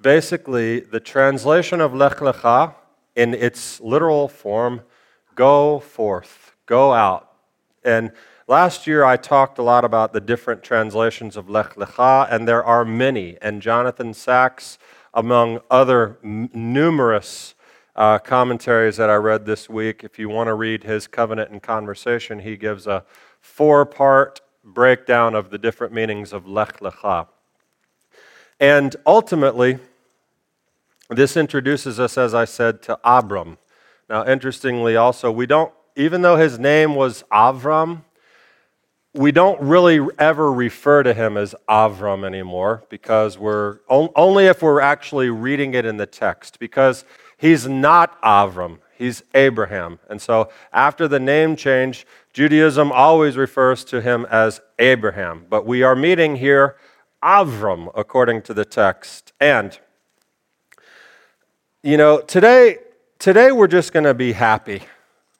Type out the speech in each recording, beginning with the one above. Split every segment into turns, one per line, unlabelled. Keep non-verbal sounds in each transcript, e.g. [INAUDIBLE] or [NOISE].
basically the translation of Lech Lecha in its literal form go forth, go out. And last year I talked a lot about the different translations of Lech Lecha, and there are many. And Jonathan Sacks, among other m- numerous uh, commentaries that I read this week, if you want to read his Covenant and Conversation, he gives a four part breakdown of the different meanings of Lech Lecha. And ultimately, this introduces us, as I said, to Abram. Now, interestingly, also, we don't, even though his name was Avram, we don't really ever refer to him as Avram anymore because we're only if we're actually reading it in the text because he's not Avram, he's Abraham. And so after the name change, Judaism always refers to him as Abraham. But we are meeting here Avram according to the text. And you know, today, today we're just going to be happy.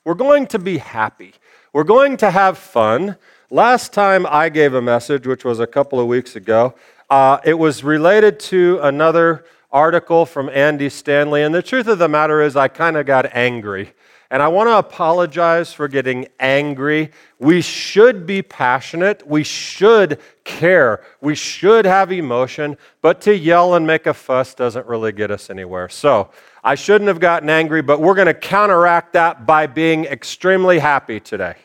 We're going to be happy. We're going to have fun. Last time I gave a message, which was a couple of weeks ago, uh, it was related to another article from Andy Stanley. And the truth of the matter is, I kind of got angry. And I want to apologize for getting angry. We should be passionate. We should care. We should have emotion. But to yell and make a fuss doesn't really get us anywhere. So I shouldn't have gotten angry, but we're going to counteract that by being extremely happy today.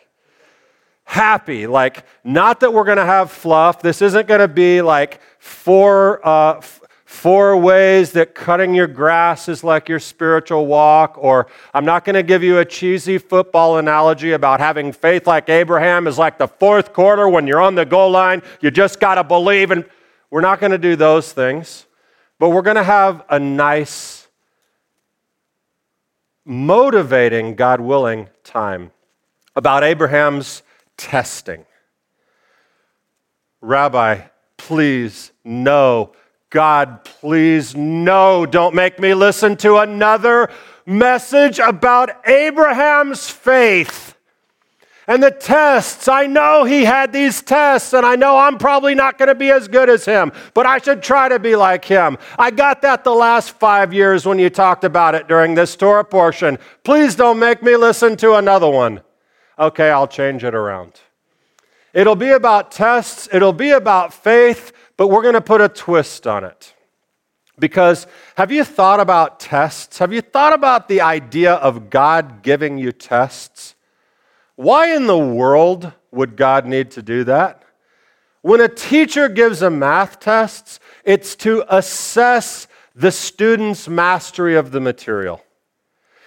Happy, like, not that we're going to have fluff. This isn't going to be like four, uh, four ways that cutting your grass is like your spiritual walk, or I'm not going to give you a cheesy football analogy about having faith like Abraham is like the fourth quarter when you're on the goal line. You just got to believe. And we're not going to do those things, but we're going to have a nice, motivating, God willing, time about Abraham's testing. Rabbi, please, no God, please, no, don't make me listen to another message about Abraham's faith and the tests. I know he had these tests, and I know I'm probably not going to be as good as him, but I should try to be like him. I got that the last five years when you talked about it during this Torah portion. Please don't make me listen to another one. Okay, I'll change it around. It'll be about tests, it'll be about faith, but we're going to put a twist on it. Because have you thought about tests? Have you thought about the idea of God giving you tests? Why in the world would God need to do that? When a teacher gives a math test, it's to assess the student's mastery of the material.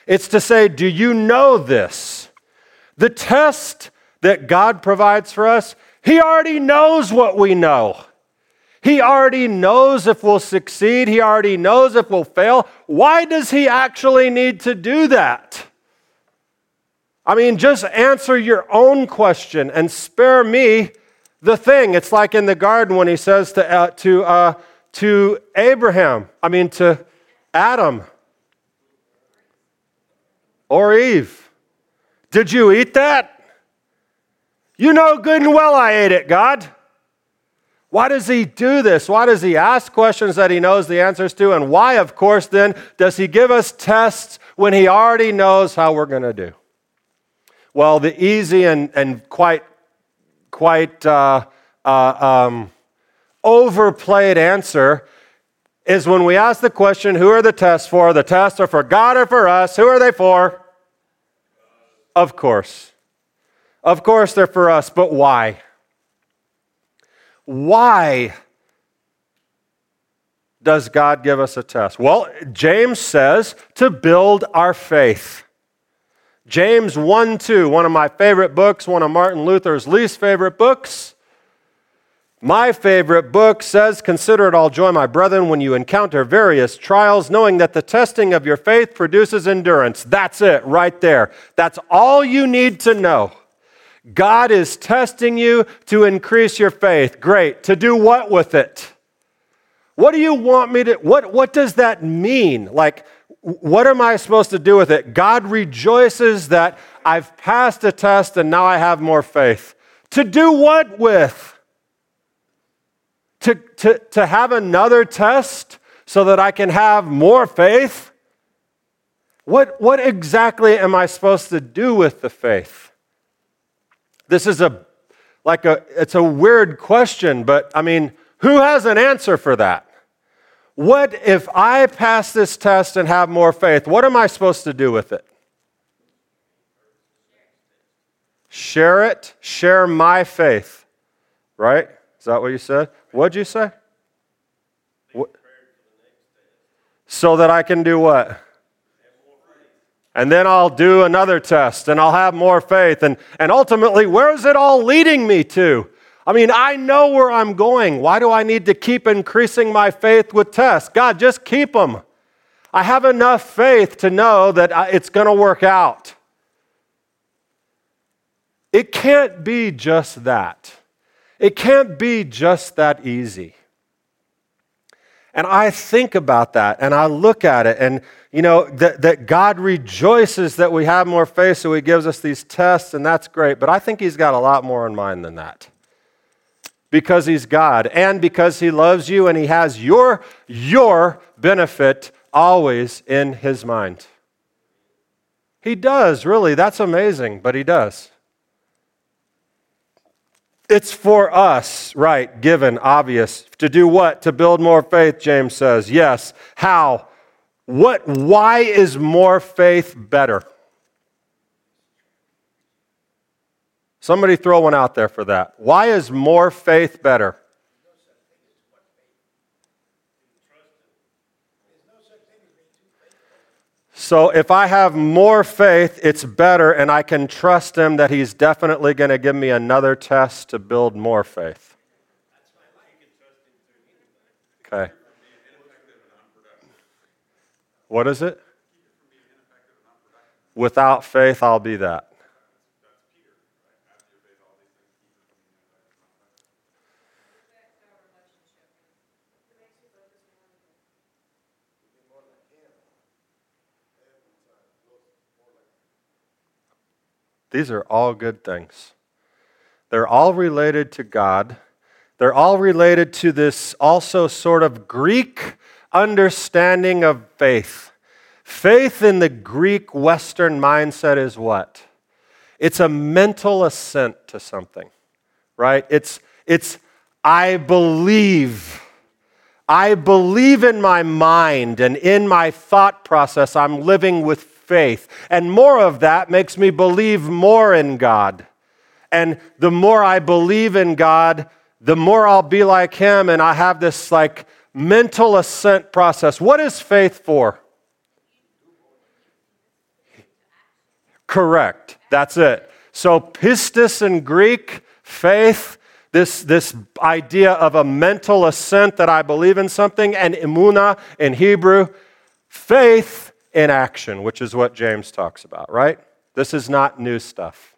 It's to say, do you know this? The test that God provides for us, He already knows what we know. He already knows if we'll succeed, He already knows if we'll fail. Why does He actually need to do that? I mean, just answer your own question and spare me the thing. It's like in the garden when He says to, uh, to, uh, to Abraham, I mean, to Adam or Eve, Did you eat that? You know good and well I ate it, God. Why does he do this? Why does he ask questions that he knows the answers to? And why, of course, then, does he give us tests when he already knows how we're going to do? Well, the easy and, and quite, quite uh, uh, um, overplayed answer is when we ask the question, who are the tests for? The tests are for God or for us? Who are they for? Of course. Of course, they're for us, but why? Why does God give us a test? Well, James says to build our faith. James 1 2, one of my favorite books, one of Martin Luther's least favorite books. My favorite book says, Consider it all joy, my brethren, when you encounter various trials, knowing that the testing of your faith produces endurance. That's it, right there. That's all you need to know. God is testing you to increase your faith. Great. To do what with it? What do you want me to what what does that mean? Like what am I supposed to do with it? God rejoices that I've passed a test and now I have more faith. To do what with? To, to, to have another test so that I can have more faith? What, what exactly am I supposed to do with the faith? This is a like a it's a weird question, but I mean, who has an answer for that? What if I pass this test and have more faith? What am I supposed to do with it? Share it, share my faith. Right? Is that what you said? What'd you say? So that I can do what? And then I'll do another test and I'll have more faith. And, and ultimately, where is it all leading me to? I mean, I know where I'm going. Why do I need to keep increasing my faith with tests? God, just keep them. I have enough faith to know that uh, it's going to work out. It can't be just that. It can't be just that easy. And I think about that and I look at it, and you know, that, that God rejoices that we have more faith, so He gives us these tests, and that's great. But I think He's got a lot more in mind than that. Because He's God, and because He loves you, and He has your, your benefit always in His mind. He does, really. That's amazing, but He does. It's for us, right, given, obvious. To do what? To build more faith, James says. Yes. How? What, why is more faith better? Somebody throw one out there for that. Why is more faith better? So if I have more faith, it's better, and I can trust Him that He's definitely going to give me another test to build more faith. Okay. What is it? Without faith, I'll be that. These are all good things. They're all related to God. They're all related to this also sort of Greek understanding of faith. Faith in the Greek Western mindset is what? It's a mental assent to something, right? It's, it's I believe. I believe in my mind and in my thought process, I'm living with faith. And more of that makes me believe more in God. And the more I believe in God, the more I'll be like Him. And I have this like mental assent process. What is faith for? Correct. That's it. So, pistis in Greek, faith, this, this idea of a mental assent that I believe in something, and emuna in Hebrew, faith in action, which is what James talks about, right? This is not new stuff.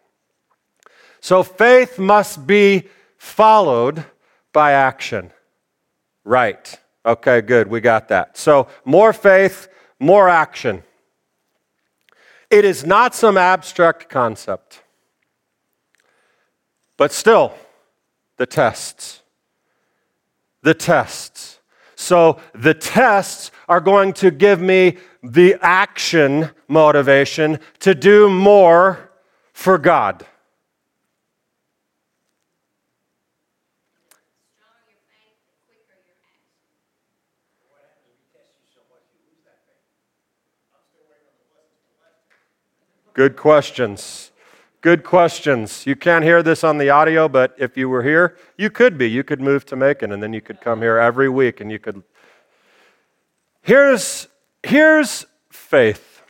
So, faith must be followed by action. Right. Okay, good. We got that. So, more faith, more action. It is not some abstract concept. But still, the tests. The tests. So, the tests are going to give me the action motivation to do more for God. Good questions. Good questions. You can't hear this on the audio, but if you were here, you could be. You could move to Macon and then you could come here every week and you could. Here's, here's faith.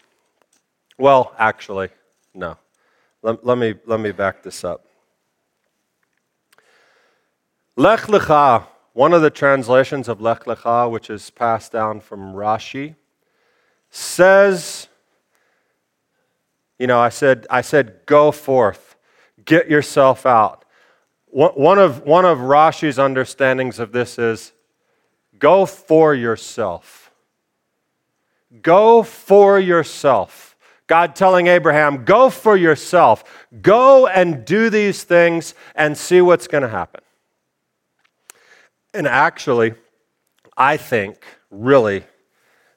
Well, actually, no. Let, let, me, let me back this up. Lech Lecha, one of the translations of Lech Lecha, which is passed down from Rashi, says you know, I said, I said, go forth, get yourself out. One of, one of Rashi's understandings of this is go for yourself. Go for yourself. God telling Abraham, go for yourself. Go and do these things and see what's going to happen. And actually, I think, really,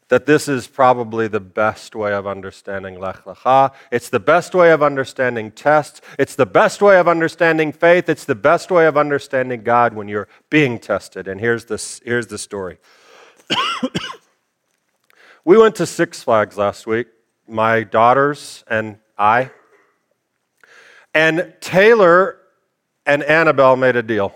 that this is probably the best way of understanding Lech Lecha. It's the best way of understanding tests. It's the best way of understanding faith. It's the best way of understanding God when you're being tested. And here's, this, here's the story. [COUGHS] we went to Six Flags last week, my daughters and I. And Taylor and Annabelle made a deal.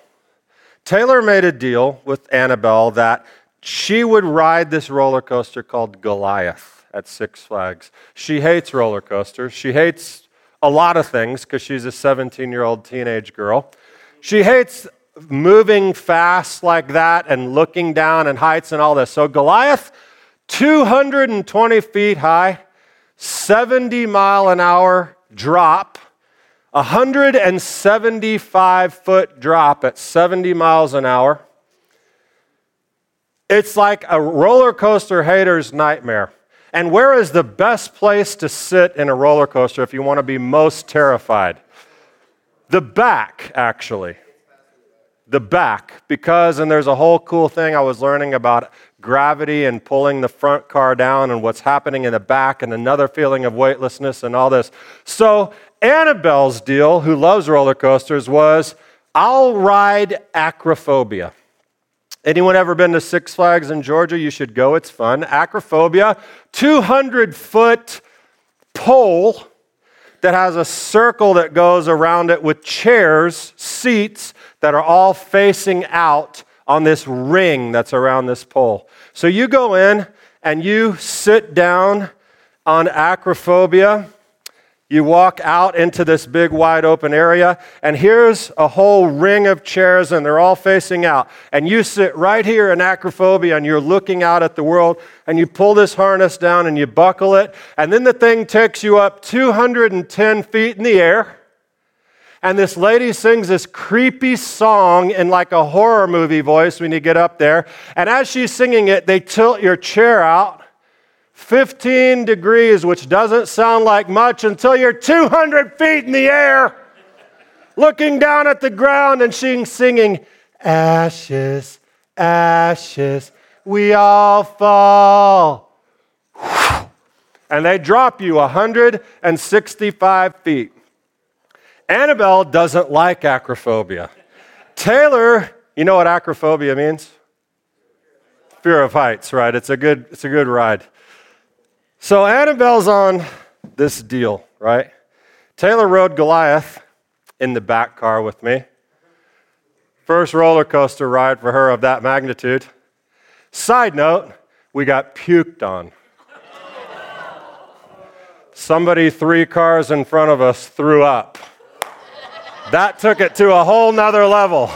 Taylor made a deal with Annabelle that she would ride this roller coaster called Goliath at Six Flags. She hates roller coasters. She hates a lot of things because she's a 17 year old teenage girl. She hates moving fast like that and looking down and heights and all this. So, Goliath, 220 feet high, 70 mile an hour drop, 175 foot drop at 70 miles an hour. It's like a roller coaster hater's nightmare. And where is the best place to sit in a roller coaster if you want to be most terrified? The back, actually. The back. Because, and there's a whole cool thing I was learning about gravity and pulling the front car down and what's happening in the back, and another feeling of weightlessness and all this. So, Annabelle's deal, who loves roller coasters, was I'll ride acrophobia. Anyone ever been to Six Flags in Georgia? You should go, it's fun. Acrophobia, 200 foot pole that has a circle that goes around it with chairs, seats that are all facing out on this ring that's around this pole. So you go in and you sit down on acrophobia you walk out into this big wide open area, and here's a whole ring of chairs, and they're all facing out. And you sit right here in acrophobia, and you're looking out at the world, and you pull this harness down and you buckle it, and then the thing takes you up 210 feet in the air. And this lady sings this creepy song in like a horror movie voice when you get up there. And as she's singing it, they tilt your chair out 15 degrees, which doesn't sound like much until you're 200 feet in the air, looking down at the ground and she's singing, Ashes, ashes, we all fall. And they drop you 165 feet. Annabelle doesn't like acrophobia. Taylor, you know what acrophobia means? Fear of heights, right? It's a good, it's a good ride. So Annabelle's on this deal, right? Taylor rode Goliath in the back car with me. First roller coaster ride for her of that magnitude. Side note, we got puked on. Somebody three cars in front of us threw up. That took it to a whole nother level.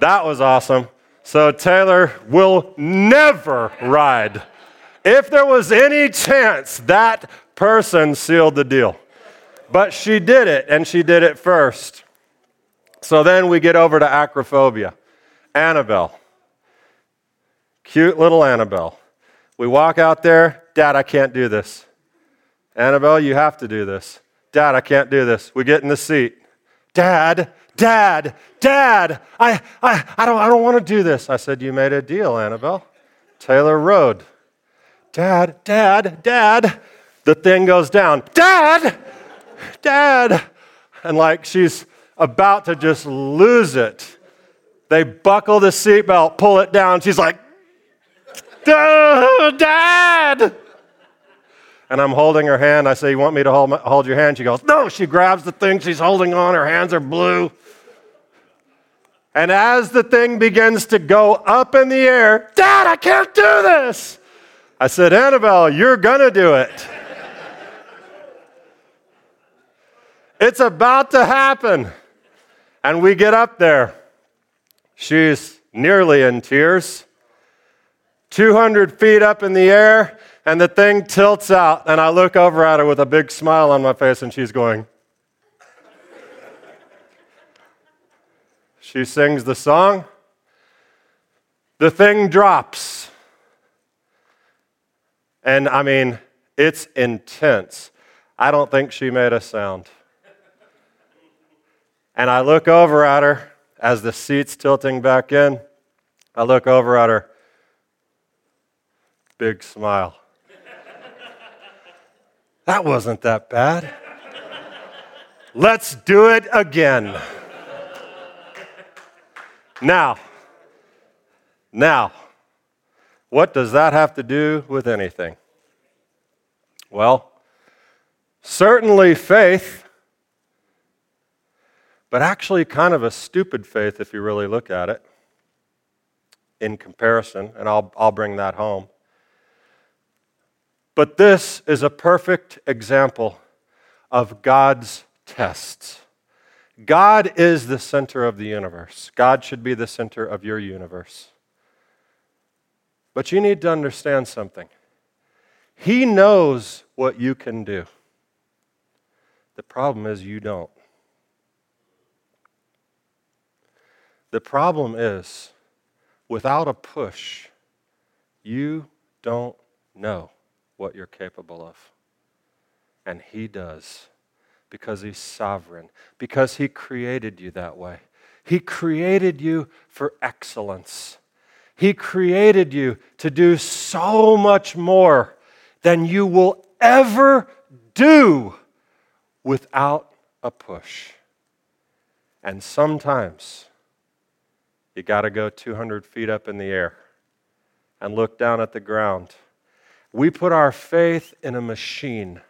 That was awesome. So Taylor will never ride. If there was any chance, that person sealed the deal. But she did it, and she did it first. So then we get over to acrophobia. Annabelle. Cute little Annabelle. We walk out there. Dad, I can't do this. Annabelle, you have to do this. Dad, I can't do this. We get in the seat. Dad, Dad, Dad, I, I, I don't, I don't want to do this. I said, You made a deal, Annabelle. Taylor rode. Dad, Dad, Dad. The thing goes down. Dad, Dad. And like she's about to just lose it. They buckle the seatbelt, pull it down. She's like, Dad. And I'm holding her hand. I say, You want me to hold, my, hold your hand? She goes, No. She grabs the thing she's holding on. Her hands are blue. And as the thing begins to go up in the air, Dad, I can't do this. I said, Annabelle, you're going to do it. [LAUGHS] it's about to happen. And we get up there. She's nearly in tears. 200 feet up in the air, and the thing tilts out. And I look over at her with a big smile on my face, and she's going, She sings the song. The thing drops. And I mean, it's intense. I don't think she made a sound. And I look over at her as the seat's tilting back in, I look over at her. Big smile. That wasn't that bad. Let's do it again. Now, now, what does that have to do with anything? Well, certainly faith, but actually kind of a stupid faith if you really look at it in comparison, and I'll, I'll bring that home. But this is a perfect example of God's tests. God is the center of the universe. God should be the center of your universe. But you need to understand something. He knows what you can do. The problem is you don't. The problem is, without a push, you don't know what you're capable of. And He does because He's sovereign, because He created you that way. He created you for excellence. He created you to do so much more than you will ever do without a push. And sometimes you got to go 200 feet up in the air and look down at the ground. We put our faith in a machine.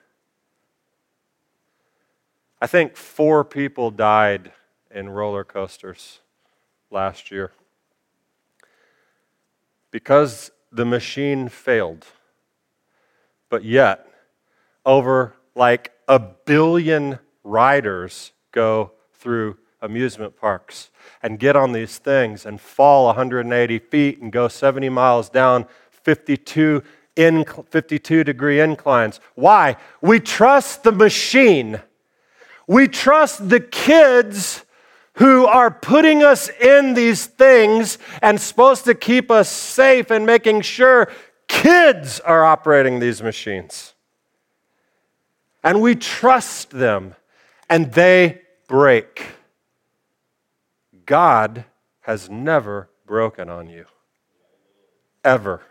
I think four people died in roller coasters last year because the machine failed. But yet, over like a billion riders go through amusement parks and get on these things and fall 180 feet and go 70 miles down 52, in, 52 degree inclines. Why? We trust the machine. We trust the kids who are putting us in these things and supposed to keep us safe and making sure kids are operating these machines. And we trust them, and they break. God has never broken on you, ever.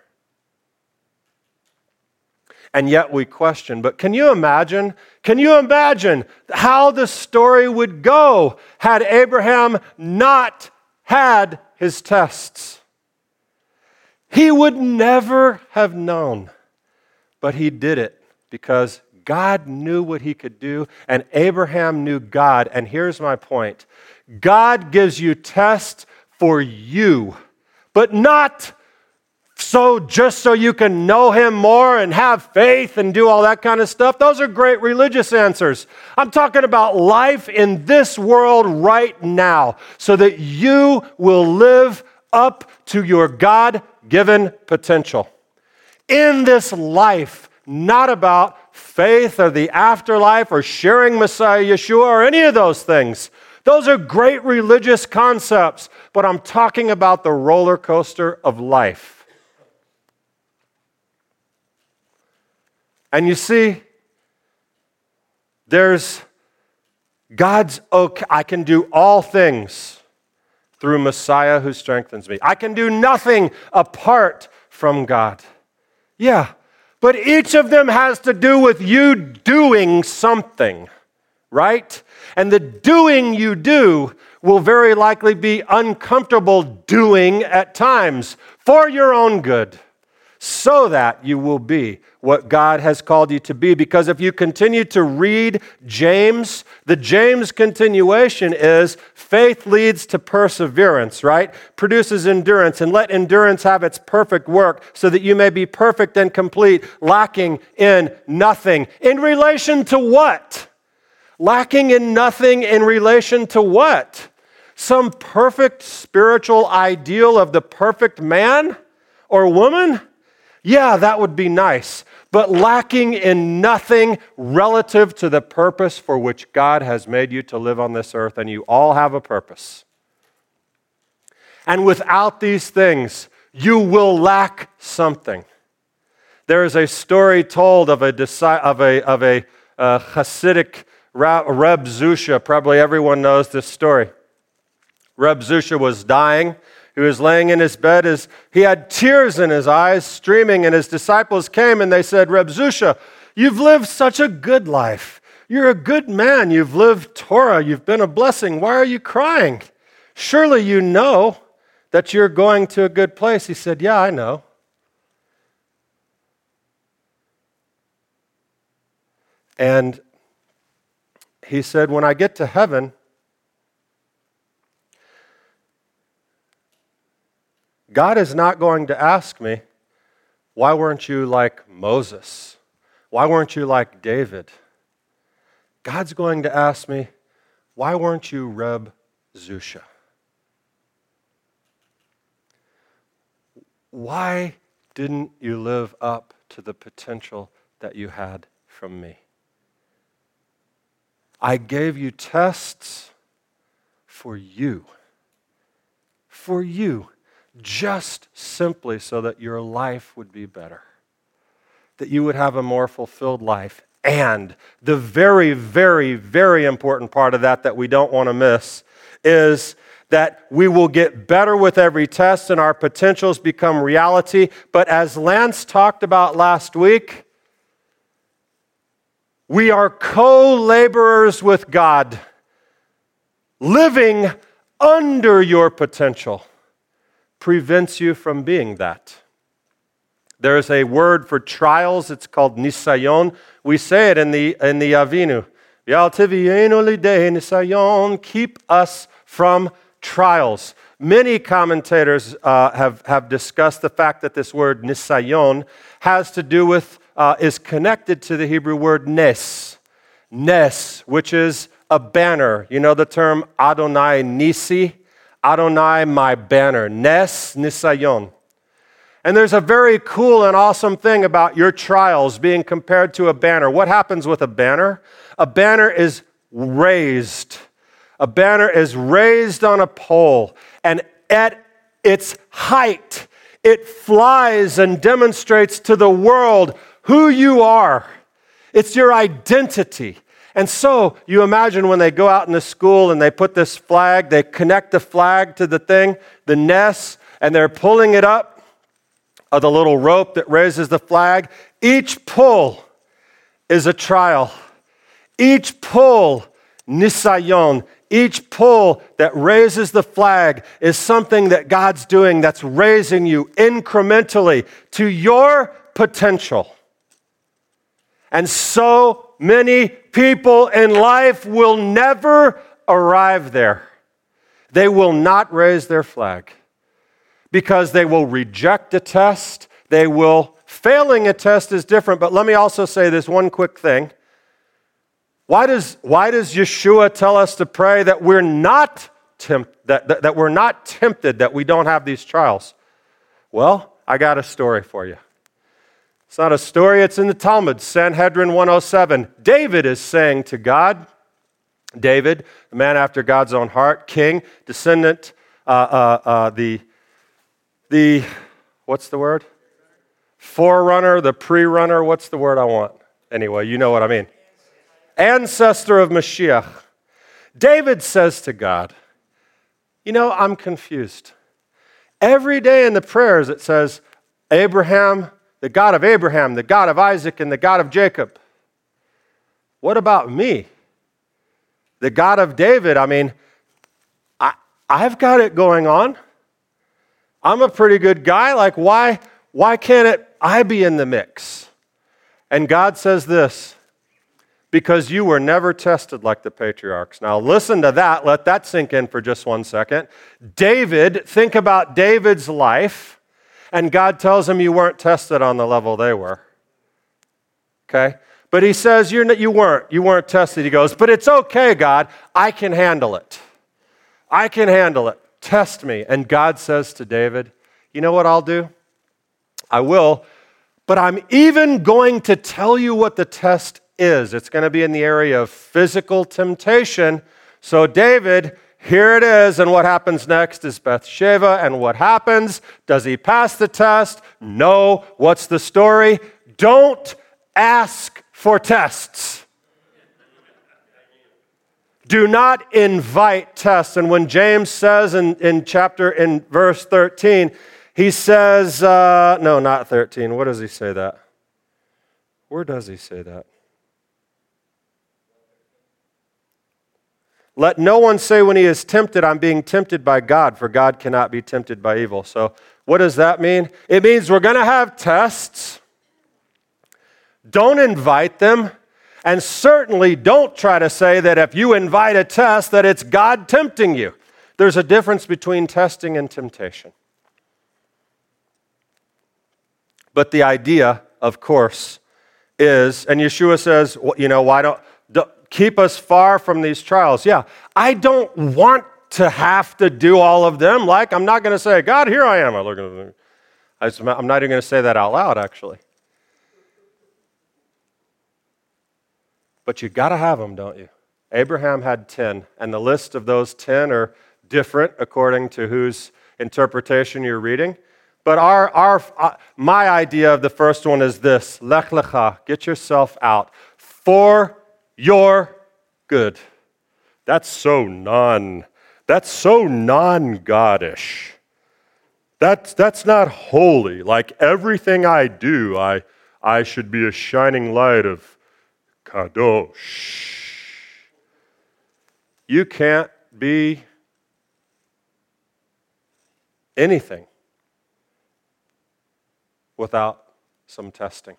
And yet we question, but can you imagine? Can you imagine how the story would go had Abraham not had his tests? He would never have known, but he did it because God knew what he could do, and Abraham knew God. And here's my point God gives you tests for you, but not so just so you can know him more and have faith and do all that kind of stuff. Those are great religious answers. I'm talking about life in this world right now so that you will live up to your God given potential. In this life, not about faith or the afterlife or sharing Messiah Yeshua or any of those things. Those are great religious concepts, but I'm talking about the roller coaster of life. And you see, there's God's okay. I can do all things through Messiah who strengthens me. I can do nothing apart from God. Yeah, but each of them has to do with you doing something, right? And the doing you do will very likely be uncomfortable doing at times for your own good so that you will be what God has called you to be. Because if you continue to read James, the James continuation is faith leads to perseverance, right? Produces endurance, and let endurance have its perfect work so that you may be perfect and complete, lacking in nothing. In relation to what? Lacking in nothing in relation to what? Some perfect spiritual ideal of the perfect man or woman? Yeah, that would be nice, but lacking in nothing relative to the purpose for which God has made you to live on this earth, and you all have a purpose. And without these things, you will lack something. There is a story told of a, of a, of a uh, Hasidic Reb Zusha. Probably everyone knows this story. Reb Zusha was dying. He was laying in his bed. His, he had tears in his eyes, streaming, and his disciples came and they said, Reb Zusha, you've lived such a good life. You're a good man. You've lived Torah. You've been a blessing. Why are you crying? Surely you know that you're going to a good place. He said, Yeah, I know. And he said, When I get to heaven, God is not going to ask me, Why weren't you like Moses? Why weren't you like David? God's going to ask me, Why weren't you Reb Zusha? Why didn't you live up to the potential that you had from me? I gave you tests for you. For you. Just simply so that your life would be better. That you would have a more fulfilled life. And the very, very, very important part of that that we don't want to miss is that we will get better with every test and our potentials become reality. But as Lance talked about last week, we are co laborers with God, living under your potential prevents you from being that. There's a word for trials, it's called nisayon. We say it in the, in the Avinu. nisayon, Keep us from trials. Many commentators uh, have, have discussed the fact that this word nisayon has to do with uh, is connected to the Hebrew word nes. Nes, which is a banner. You know the term Adonai Nisi? Adonai, my banner. Nes, Nisayon. And there's a very cool and awesome thing about your trials being compared to a banner. What happens with a banner? A banner is raised. A banner is raised on a pole, and at its height, it flies and demonstrates to the world who you are, it's your identity. And so you imagine when they go out in the school and they put this flag, they connect the flag to the thing, the nest, and they're pulling it up of the little rope that raises the flag. Each pull is a trial. Each pull, nisayon, each pull that raises the flag is something that God's doing that's raising you incrementally to your potential. And so many people in life will never arrive there. They will not raise their flag because they will reject a test. They will, failing a test is different, but let me also say this one quick thing. Why does, why does Yeshua tell us to pray that we're not tempt, that, that, that we're not tempted, that we don't have these trials? Well, I got a story for you. It's not a story, it's in the Talmud, Sanhedrin 107. David is saying to God, David, the man after God's own heart, king, descendant, uh, uh, uh, the, the, what's the word? Forerunner, the pre runner, what's the word I want? Anyway, you know what I mean. Ancestor of Mashiach. David says to God, You know, I'm confused. Every day in the prayers it says, Abraham, the God of Abraham, the God of Isaac, and the God of Jacob. What about me? The God of David, I mean, I, I've got it going on. I'm a pretty good guy. Like, why, why can't it, I be in the mix? And God says this because you were never tested like the patriarchs. Now, listen to that. Let that sink in for just one second. David, think about David's life and God tells him you weren't tested on the level they were. Okay? But he says you're not, you weren't. You weren't tested. He goes, but it's okay, God. I can handle it. I can handle it. Test me. And God says to David, you know what I'll do? I will, but I'm even going to tell you what the test is. It's going to be in the area of physical temptation. So, David, here it is, and what happens next is Bathsheba, and what happens? Does he pass the test? No. What's the story? Don't ask for tests. Do not invite tests. And when James says in, in chapter, in verse 13, he says, uh, no, not 13. What does he say that? Where does he say that? Let no one say when he is tempted, I'm being tempted by God, for God cannot be tempted by evil. So, what does that mean? It means we're going to have tests. Don't invite them. And certainly don't try to say that if you invite a test that it's God tempting you. There's a difference between testing and temptation. But the idea, of course, is, and Yeshua says, you know, why don't, keep us far from these trials? Yeah, I don't want to have to do all of them. Like, I'm not going to say, God, here I am. I'm not even going to say that out loud, actually. But you've got to have them, don't you? Abraham had 10, and the list of those 10 are different according to whose interpretation you're reading. But our, our, uh, my idea of the first one is this Lech lecha, get yourself out for your good. That's so non, that's so non Godish. That's, that's not holy. Like everything I do, I, I should be a shining light of kadosh. You can't be anything without some testing.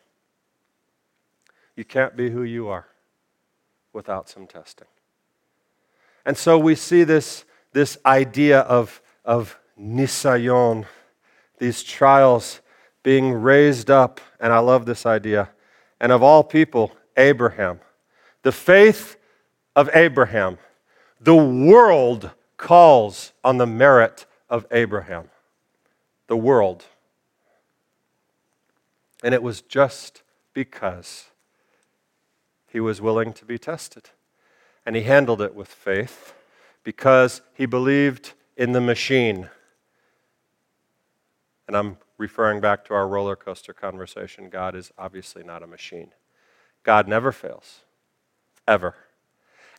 You can't be who you are without some testing. And so we see this, this idea of, of nisayon, these trials being raised up, and I love this idea. And of all people, Abraham. The faith of Abraham. The world calls on the merit of Abraham. The world. And it was just because he was willing to be tested. And he handled it with faith because he believed in the machine. And I'm referring back to our roller coaster conversation. God is obviously not a machine. God never fails, ever.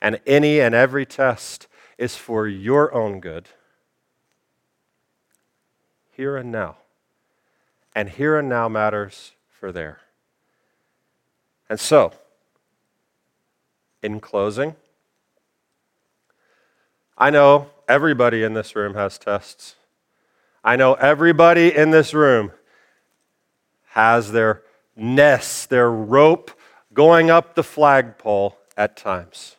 And any and every test is for your own good, here and now. And here and now matters for there. And so, in closing, I know everybody in this room has tests. I know everybody in this room has their nest, their rope going up the flagpole at times.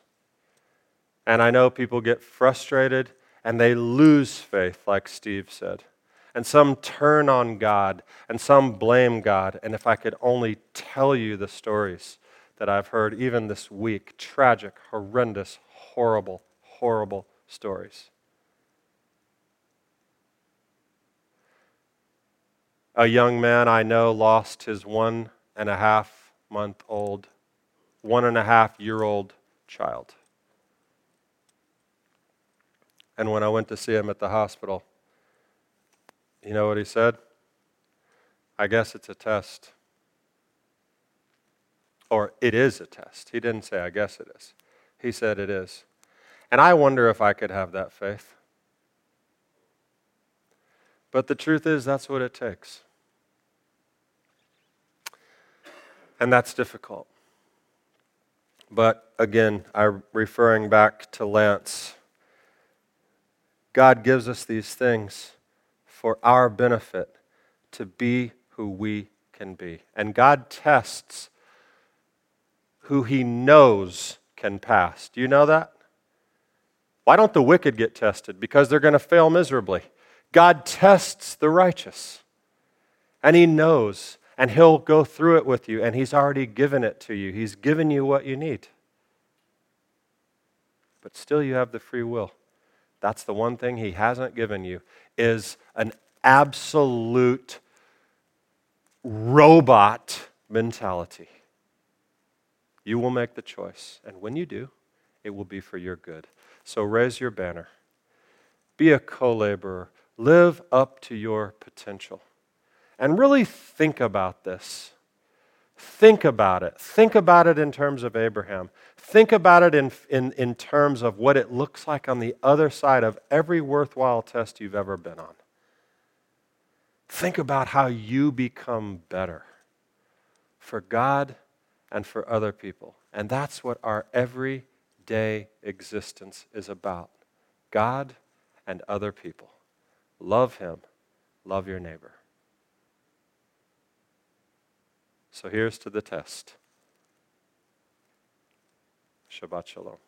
And I know people get frustrated and they lose faith, like Steve said. And some turn on God and some blame God. And if I could only tell you the stories that I've heard even this week tragic, horrendous, horrible, horrible stories. A young man I know lost his one and a half month old, one and a half year old child. And when I went to see him at the hospital, you know what he said? I guess it's a test. Or it is a test. He didn't say, I guess it is. He said it is. And I wonder if I could have that faith. But the truth is, that's what it takes. And that's difficult. But again, I'm referring back to Lance. God gives us these things for our benefit to be who we can be. And God tests who he knows can pass. Do you know that? Why don't the wicked get tested? Because they're going to fail miserably. God tests the righteous. And he knows and He'll go through it with you, and He's already given it to you. He's given you what you need. But still, you have the free will. That's the one thing He hasn't given you is an absolute robot mentality. You will make the choice, and when you do, it will be for your good. So raise your banner. Be a co laborer. Live up to your potential. And really think about this. Think about it. Think about it in terms of Abraham. Think about it in, in, in terms of what it looks like on the other side of every worthwhile test you've ever been on. Think about how you become better for God and for other people. And that's what our everyday existence is about God and other people. Love Him, love your neighbor. So here's to the test. Shabbat Shalom.